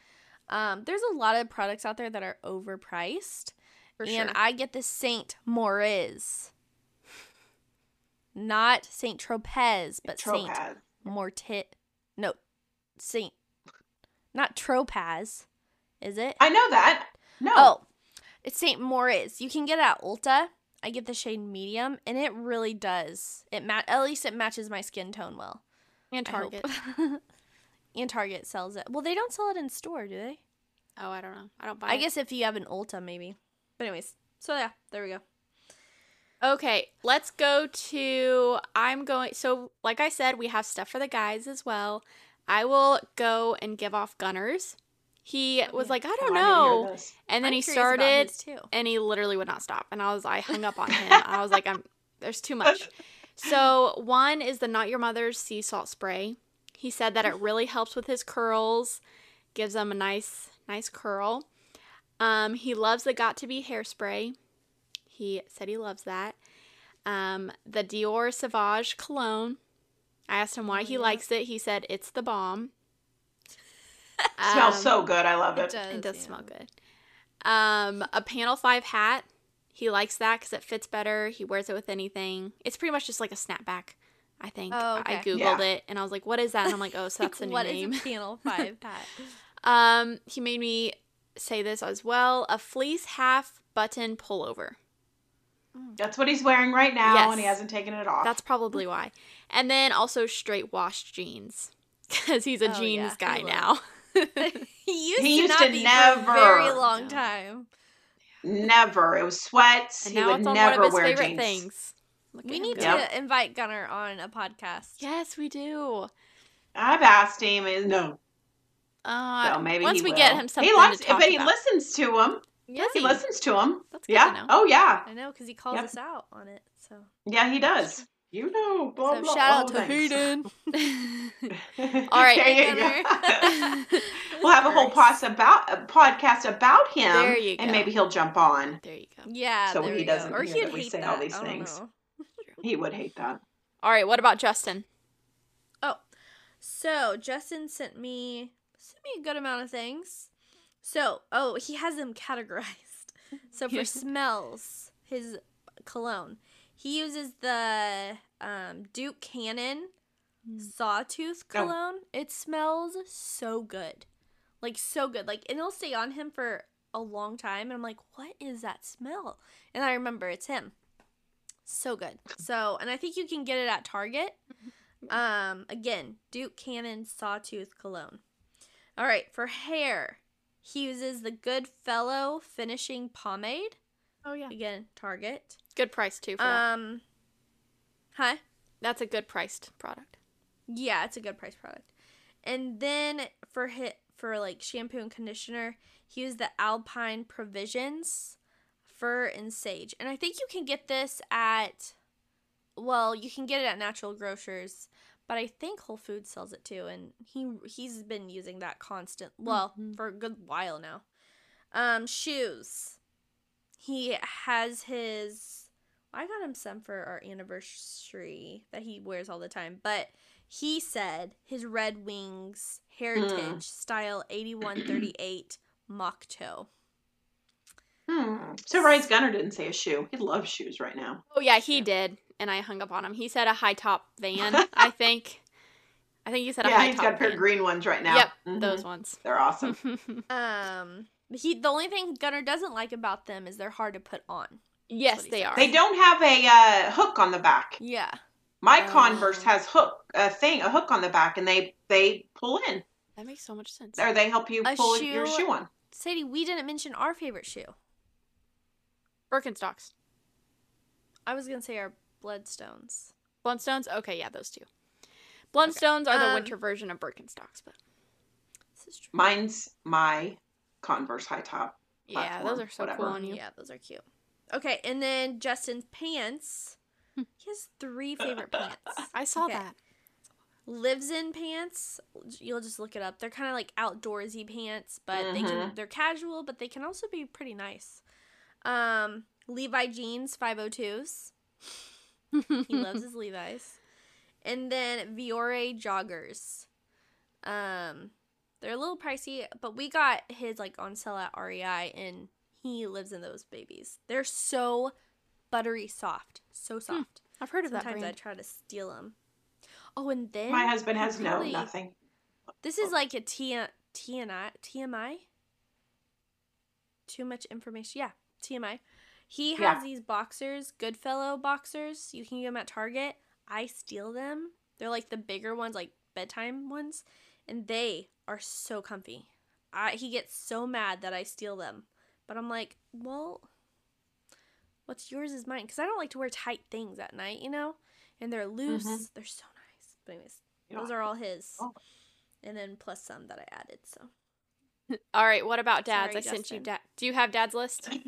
Um, there's a lot of products out there that are overpriced, For and sure. I get the Saint Moriz. Not Saint Tropez, but Saint. Mortit. No, Saint. Not Tropaz, is it? I know that. No. Oh, it's Saint Moriz. You can get it at Ulta. I get the shade medium, and it really does. It ma- at least it matches my skin tone well. and Target. and Target sells it. Well, they don't sell it in store, do they? Oh, I don't know. I don't buy I it. guess if you have an Ulta, maybe. But anyways, so yeah, there we go. Okay, let's go to. I'm going. So, like I said, we have stuff for the guys as well. I will go and give off Gunners. He oh, was yeah. like, I Oh, don't I know. this. And then I'm he started, too. and he literally would not stop. And I was, I hung up on him. I was like, I'm. There's too much. So one is the Not Your Mother's Sea Salt Spray. He said that it really helps with his curls, gives them a nice, nice curl. Um, he loves the Got2b hairspray. He said he loves that. Um, the Dior Sauvage cologne. I asked him why he yeah. likes it. He said it's the bomb. smells Um, so good. I love It it. does. it does yeah. smell good. Um, a panel five hat. He likes that because it fits better. He wears it with anything. It's pretty much just like a snapback. I think. Oh, I googled Yeah. it and I was like, "What is that?" And I'm like, "Oh, so that's a new What is name." a panel five hat? um, he made me say this as well: a fleece half button pullover. That's what he's wearing right now, and he hasn't taken it off. That's probably why. And then also straight washed jeans because he's a Oh, jeans yeah, guy he now. he used He to used not to be for a very long No. time. never. It was sweats. and he now would it's on never one of his wear favorite jeans. things. Look We at him need go. to Yep. invite Gunner on a podcast. Yes, we do. I've asked him. Is no. Uh, So maybe once he we will. get him something he likes, to talk but he about. listens to him. Yes, He listens to him. That's good Yeah. to know. Oh yeah. I know because he calls Yep. us out on it. So, Yeah, he does. You know. Blah, so blah. shout out to thanks. Hayden. All right. There you Gunner. go. we'll have a whole pos about, a podcast about him. There you And maybe he'll jump on. there you go. Yeah, So there he we doesn't Or hear he'd that we say that. all these I don't things. know. He would hate that. All right. What about Justin? Oh, so Justin sent me sent me a good amount of things. So, oh, he has them categorized. So for smells, his cologne, he uses the um, Duke Cannon Mm. Sawtooth Oh. cologne. It smells so good, like so good. Like, and it'll stay on him for a long time. And I'm like, what is that smell? And I remember it's him. So good. So, and I think you can get it at Target. Um, again, Duke Cannon Sawtooth Cologne. All right, for hair, he uses the Goodfellow Finishing Pomade. Oh yeah. Again, Target. Good price too. For that. Um, huh? That's a good priced product. Yeah, it's a good price product. And then for hit for like shampoo and conditioner, he used the Alpine Provisions Fir and Sage. And I think you can get this at well, you can get it at Natural Grocers, but I think Whole Foods sells it too and he he's been using that constant well, Mhm. for a good while now. Um shoes. He has his I got him some for our anniversary that he wears all the time, but he said his Red Wings Heritage Style 8138 mock toe. Hmm. So Rise Gunner didn't say a shoe. He loves shoes right now. Oh yeah, he did, and I hung up on him. He said a high top van. I think. I think he said a yeah, high he's top got a pair of green ones right now. Yep, Mhm. those ones. They're awesome. Um he the only thing Gunner doesn't like about them is they're hard to put on. yes, they said. are. They don't have a uh, hook on the back. Yeah. My Oh. Converse has hook a thing, a hook on the back, and they they pull in, That makes so much sense. or they help you A pull your shoe- shoe on. Sadie, we didn't mention our favorite shoe. Birkenstocks, I was gonna say our Bloodstones. Blundstones. Okay, yeah, those two. Blundstones are the Um, winter version of Birkenstocks, but This is true. Mine's my Converse high top. yeah, those are so whatever. cool on you. Yeah, those are cute. Okay, and then Justin's pants. Hmm. He has three favorite pants. I saw Okay. that. lives in pants you'll just look it up they're kind of like outdoorsy pants but they Mm-hmm. can they're casual but they can also be pretty nice um levi jeans 502s he loves his levi's and then Vuori joggers um they're a little pricey but we got his like on sale at rei and He lives in those babies. They're so buttery soft, so soft. I've heard of that Sometimes I try to steal them. Oh, and then My husband has no probably- nothing. This is like a T TNI TMI. Too much information. Yeah, TMI. He has Yeah. these boxers, Goodfellow boxers. You can get them at Target. I steal them. They're like the bigger ones, like bedtime ones, and they are so comfy. I he gets so mad that I steal them, but I'm like, well, what's yours is mine because I don't like to wear tight things at night, you know, and they're loose. Mhm. They're so nice. But anyways, Yeah. those are all his Oh. and then plus some that I added. So All right, what about dads? Sorry, I sent you dad. Do you have dad's list?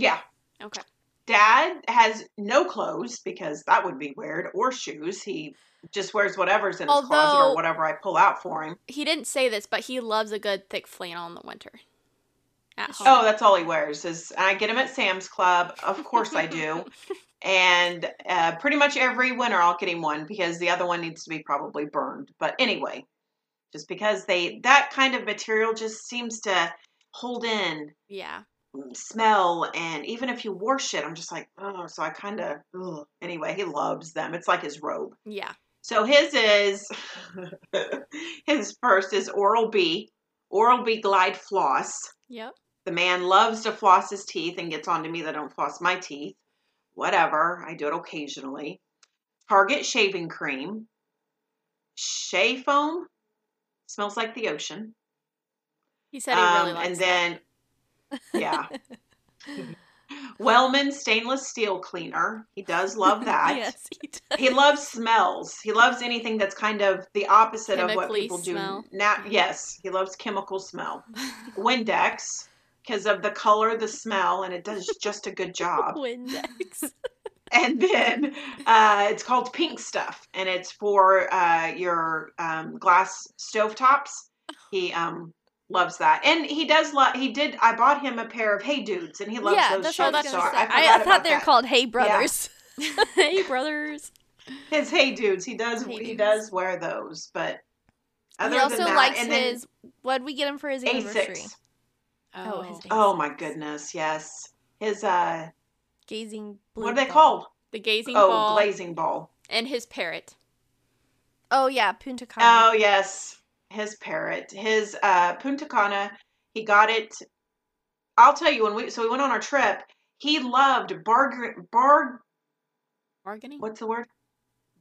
Yeah. Okay. Dad has no clothes because that would be weird, or shoes. He just wears whatever's in his closet or whatever I pull out for him. He didn't say this, but he loves a good thick flannel in the winter. At home. Oh, that's all he wears. Is I get him at Sam's Club. Of course I do. and uh, pretty much every winter I'll get him one because the other one needs to be probably burned. But anyway, just because they that kind of material just seems to hold in yeah. smell and even if you wash it, I'm just like, oh, so I kind of anyway. He loves them. It's like his robe. Yeah. So his is his first is Oral B, Oral B Glide Floss. Yep. The man loves to floss his teeth and gets on to me that I don't floss my teeth. Whatever, I do it occasionally. Target shaving cream. Shea foam smells like the ocean. He said he really Um, likes and that. then yeah. Weiman stainless steel cleaner. He does love that. yes, he does. He loves smells. He loves anything that's kind of the opposite of what people smell. do. Now, yes, he loves chemical smell. Windex because of the color, the smell, and it does just a good job. Windex. And then uh, it's called Pink Stuff, and it's for uh, your um, glass stovetops. He um, loves that, and he does love. He did. I bought him a pair of Hey Dudes, and he loves yeah, those that's shoes. what I was so gonna say. I, I, I, thought they were that. called Hey Brothers. hey, brothers. his Hey Dudes. He does. Hey he Dudes. does wear those, but other he also than that, likes and then his. What would we get him for his anniversary? Asics. Oh, his Oh my goodness, yes. His uh, Gazing blue. what are they ball. called? The gazing ball. Oh, ball glazing ball. and his parrot. Oh yeah, Punta Cana. Oh yes, his parrot, his uh, Punta Cana. He got it. I'll tell you when we so we went on our trip. He loved bargain bar. Bargaining. What's the word?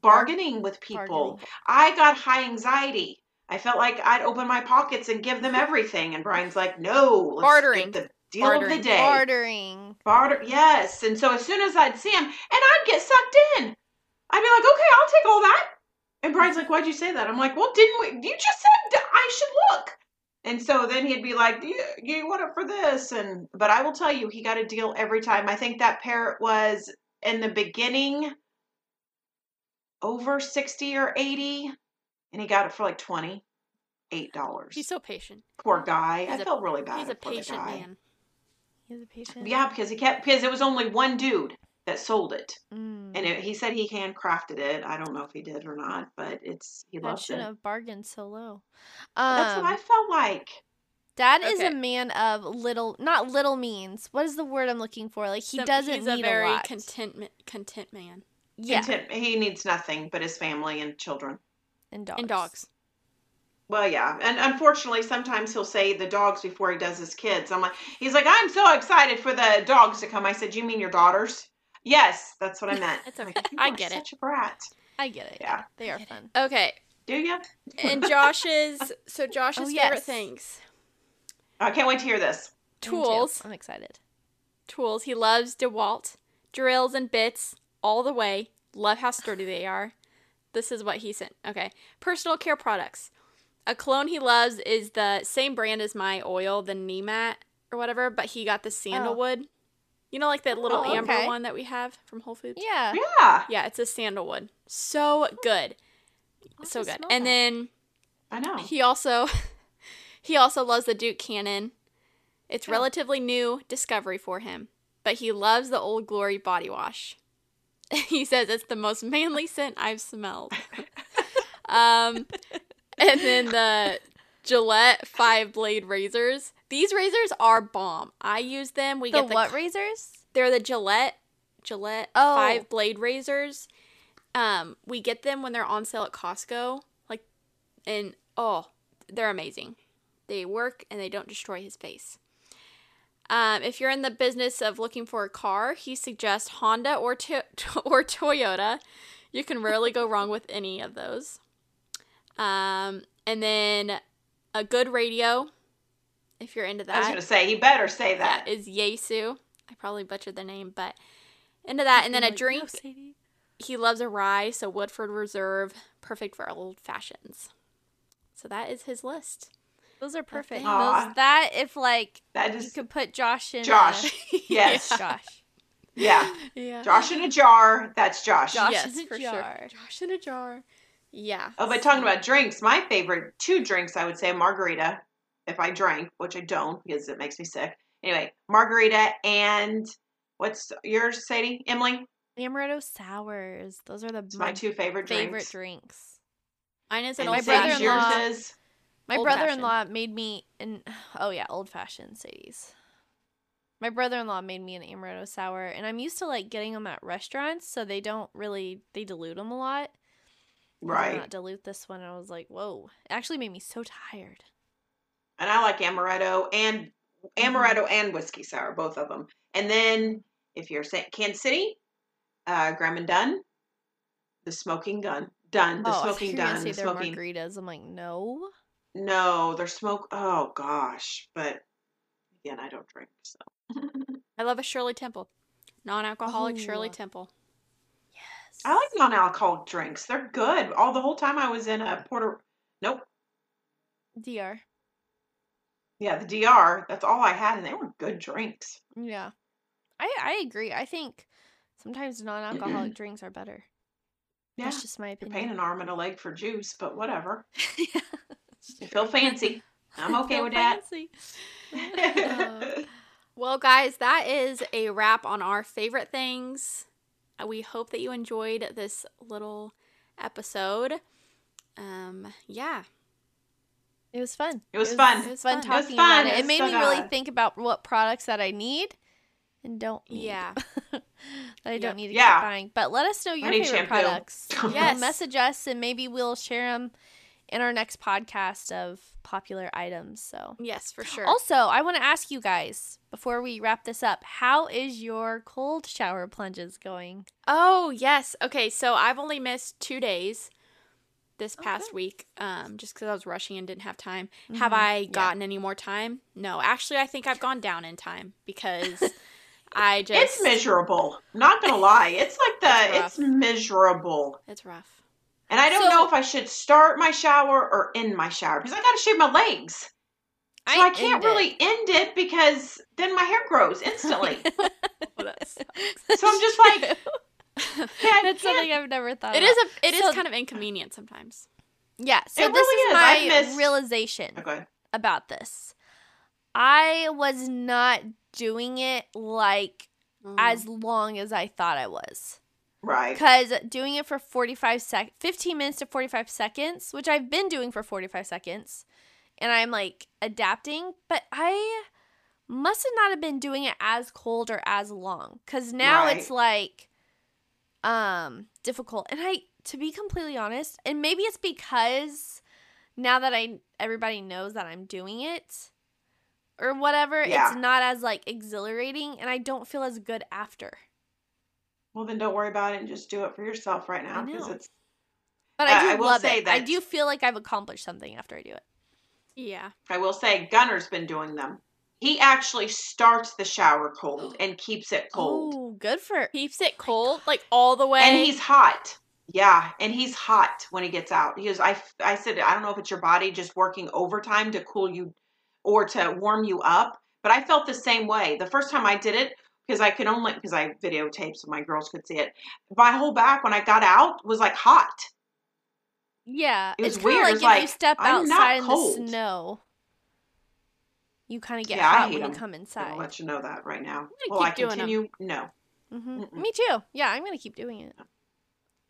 Bargaining with people. Bargaining. I got high anxiety. I felt like I'd open my pockets and give them everything, and Brian's like, "No, let's Bartering. the deal of the day." Bartering. Barter, yes. And so as soon as I'd see him, and I'd get sucked in, I'd be like, okay, I'll take all that. And Brian's like, why'd you say that? I'm like, well, didn't we? You just said I should look. And so then he'd be like, you, you want it for this? And but I will tell you, he got a deal every time. I think that parrot was in the beginning over 60 or 80, and he got it for like 20. Eight dollars. He's so patient. Poor guy. He's I a- felt really bad He's a patient guy. Man. He's a patient. Yeah, because he kept because it was only one dude that sold it, Mm. and it, he said he handcrafted it. I don't know if he did or not, but it's he That loves it. shouldn't have bargained so low. That's Um, what I felt like. Dad is a man of little, not little means. What is the word I'm looking for? Like he Some- doesn't He's need a very lot. content content man. yeah, Content- he needs nothing but his family and children. and dogs. And dogs. Well, yeah, and unfortunately, sometimes he'll say the dogs before he does his kids. I'm like, he's like, I'm so excited for the dogs to come. I said, you mean your daughters? Yes, that's what I meant. It's I'm okay. like, I are get it. Such a brat. I get it. Yeah. they are fun. Okay. Do you? And Josh's so oh, Josh's Oh, favorite things. I can't wait to hear this. Tools. I'm excited. Tools. He loves DeWalt. Drills and bits all the way. Love how sturdy they are. This is what he sent. Okay. Personal care products. A cologne he loves is the same brand as my oil, the Nemat or whatever, but he got the sandalwood. You know, like that little Oh, amber okay. one that we have from Whole Foods? Yeah. Yeah, Yeah, it's a sandalwood. So good. I'll So good. And that. then I know. he also he also loves the Duke Cannon. It's Oh. relatively new discovery for him, but he loves the Old Glory body wash. he says it's the most manly scent I've smelled. um, and then the Gillette five blade razors. These razors are bomb. I use them. We the get the what razors? They're the Gillette Gillette Oh. five blade razors. Um, we get them when they're on sale at Costco. Like, and oh, they're amazing. They work and they don't destroy his face. Um, if you're in the business of looking for a car, he suggests Honda or to- or Toyota. You can rarely go wrong with any of those. Um, and then a good radio, if you're into that. I was going to say, he better say that. That is Yaesu. I probably butchered the name, but into that. And then a Like, no, drink. Sadie. He loves a rye, so Woodford Reserve, perfect for old fashions. So that is his list. Those are perfect. Those that if like That you just, could put Josh in. Josh. Yes. Uh, Josh. yeah. Yeah. Josh in a jar. That's Josh. Josh yes, in a for jar. sure. Josh in a jar. Yeah. Oh, but talking about drinks, my favorite two drinks, I would say margarita, if I drank, which I don't because it makes me sick. Anyway, margarita and what's yours, Sadie? Emily? Amaretto sours. Those are the It's my two favorite drinks. favorite drinks. drinks. Mine is an And My old fashioned. is? My brother-in-law made me an oh yeah, old fashioned Sadie's. My brother-in-law made me an amaretto sour, and I'm used to like getting them at restaurants, so they don't really they dilute them a lot. Right. Not dilute this one. and I was like, whoa! It actually made me so tired. And I like amaretto and Mm-hmm. amaretto and whiskey sour, both of them. And then if you're saying Kansas City, uh, Gram and Dun, the smoking gun, done, the oh, smoking done, the smoking. margaritas. I'm like, no. No, they're smoke. Oh gosh, but again, I don't drink, so. I love a Shirley Temple. Non alcoholic Shirley Oh. Temple. I like non-alcoholic drinks. They're good. All the whole time I was in a Puerto. Nope. DR. Yeah, the DR. That's all I had, and they were good drinks. Yeah, I I agree. I think sometimes non-alcoholic drinks are better. Yeah, That's just my you're paying an arm and a leg for juice, but whatever. yeah. You feel fancy. I'm okay with that. fancy. Uh, Well, guys, that is a wrap on our favorite things. We hope that you enjoyed this little episode. Um, yeah. It was fun. It was fun. It was fun fun. It was talking fun. about it. It It made so me really good. think about what products that I need and don't need. Yeah. that I Yep. don't need to Yeah. keep buying. But let us know your favorite shampoo. products. Yes. yes. Message us and maybe we'll share them in our next podcast of popular items. So Yes, for sure. Also, I want to ask you guys before we wrap this up, how is your cold shower plunges going? Oh, yes. Okay, so I've only missed two days this past Okay. week um, just because I was rushing and didn't have time. Have Mhm. I Yeah. gotten any more time? No. Actually, I think I've gone down in time because I just. It's miserable. Not gonna lie, it's like the rough. it's miserable. It's rough. And I don't So- know if I should start my shower or end my shower because I got to shave my legs. So I, can't end it. really end it because then my hair grows instantly. Well, that sucks. So I'm just like, yeah, I That's something can't- I've never thought It about. is a. It is So- kind of inconvenient sometimes. Yeah, so It this really is is. my missed- realization Okay. about this. I was not doing it like Mm. as long as I thought I was. Right. Because doing it for 45 sec 15 minutes to 45 seconds, which I've been doing for 45 seconds, and I'm like adapting, but I must have not have been doing it as cold or as long. Cause now Right. it's like um difficult. And I to be completely honest, and maybe it's because now that I everybody knows that I'm doing it or whatever, Yeah. it's not as like exhilarating and I don't feel as good after. Well, then don't worry about it and just do it for yourself right now because it's. But Uh, I do I will love say it. I do feel like I've accomplished something after I do it. Yeah. I will say, Gunner's been doing them. He actually starts the shower cold and keeps it cold, Oh, good for Keeps it cold, like all the way. and he's hot. Yeah, and he's hot when he gets out. He goes, I, I said, I don't know if it's your body just working overtime to cool you or to warm you up, but I felt the same way. The first time I did it, because I could only, because I videotaped so my girls could see it, my whole back when I got out was like hot. Yeah, It was it's kind of weird. like It's if you like, step I'm not outside in cold. the snow, you kind of get Yeah, I hot hate when 'em. you come inside. I'm gonna inside. let you know that right now. gonna I keep doing 'em. continue? No. hmm Mm-mm. Me too. Yeah, I'm gonna keep doing it.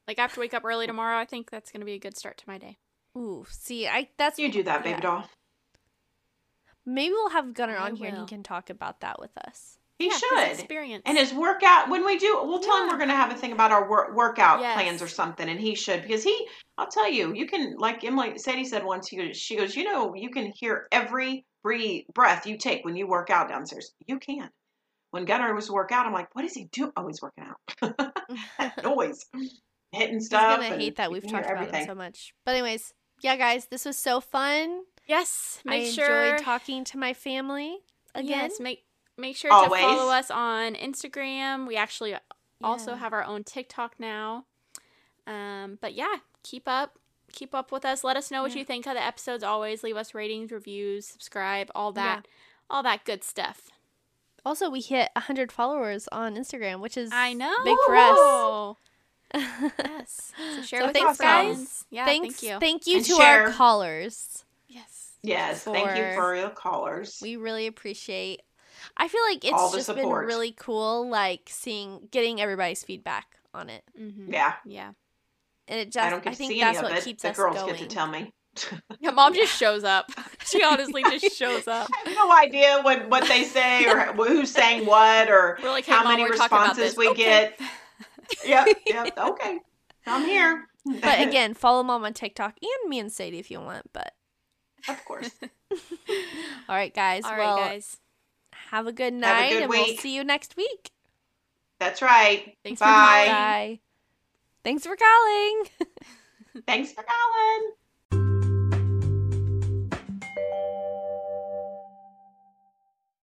like I have to wake up early tomorrow. I think that's gonna be a good start to my day. Ooh, see, I that's You do that, baby yeah. doll. Maybe we'll have Gunnar I on here and he can talk about that with us. He Yeah, should. experience. And his workout, when we do, we'll tell him we're going to have a thing about our wor- workout Yes. plans or something, and he should because he, I'll tell you, you can like Emily Sadie said once. He she goes, you know, you can hear every breathe, breath you take when you work out downstairs. You can. When Gunnar was to work out, I'm like, what is he doing? Oh, he's working out. that noise, hitting stuff. He's stuff. gonna and hate that we've can hear talked about everything. him so much. But anyways, yeah, guys, this was so fun. yes, make I sure enjoyed talking to my family again. Yes, make make sure Always. to follow us on Instagram. We actually also have our own TikTok now. Um, but yeah, keep up, keep up with us. Let us know what Yeah. you think of the episodes. Always leave us ratings, reviews, subscribe, all that, all that good stuff. Also, we hit 100 followers on Instagram, which is I know, big for us. Yes. So share So with thanks, your guys. friends. Yeah, thanks, thank you. Thank you And to share. our callers. yes. Yes, thank you for- for your callers. We really appreciate. I feel like it's the just been really cool, like seeing, getting everybody's feedback on it, Mm-hmm. yeah, Yeah. and it just. I don't get to think that's any of what it. keeps the us girls going. get to tell me. Yeah, mom just shows up. She honestly just shows up. I have no idea what, what they say or who's saying what or We're like, hey, how Mom, many we're responses we Okay. get. Yep, yep, okay. I'm here. But again, follow mom on TikTok and me and Sadie if you want. But of course. all right, guys. All right, well, guys. Have a good Have a night, good and we'll see you next week. That's right. Thanks for Bye. calling. Bye. Thanks for calling. Thanks for calling.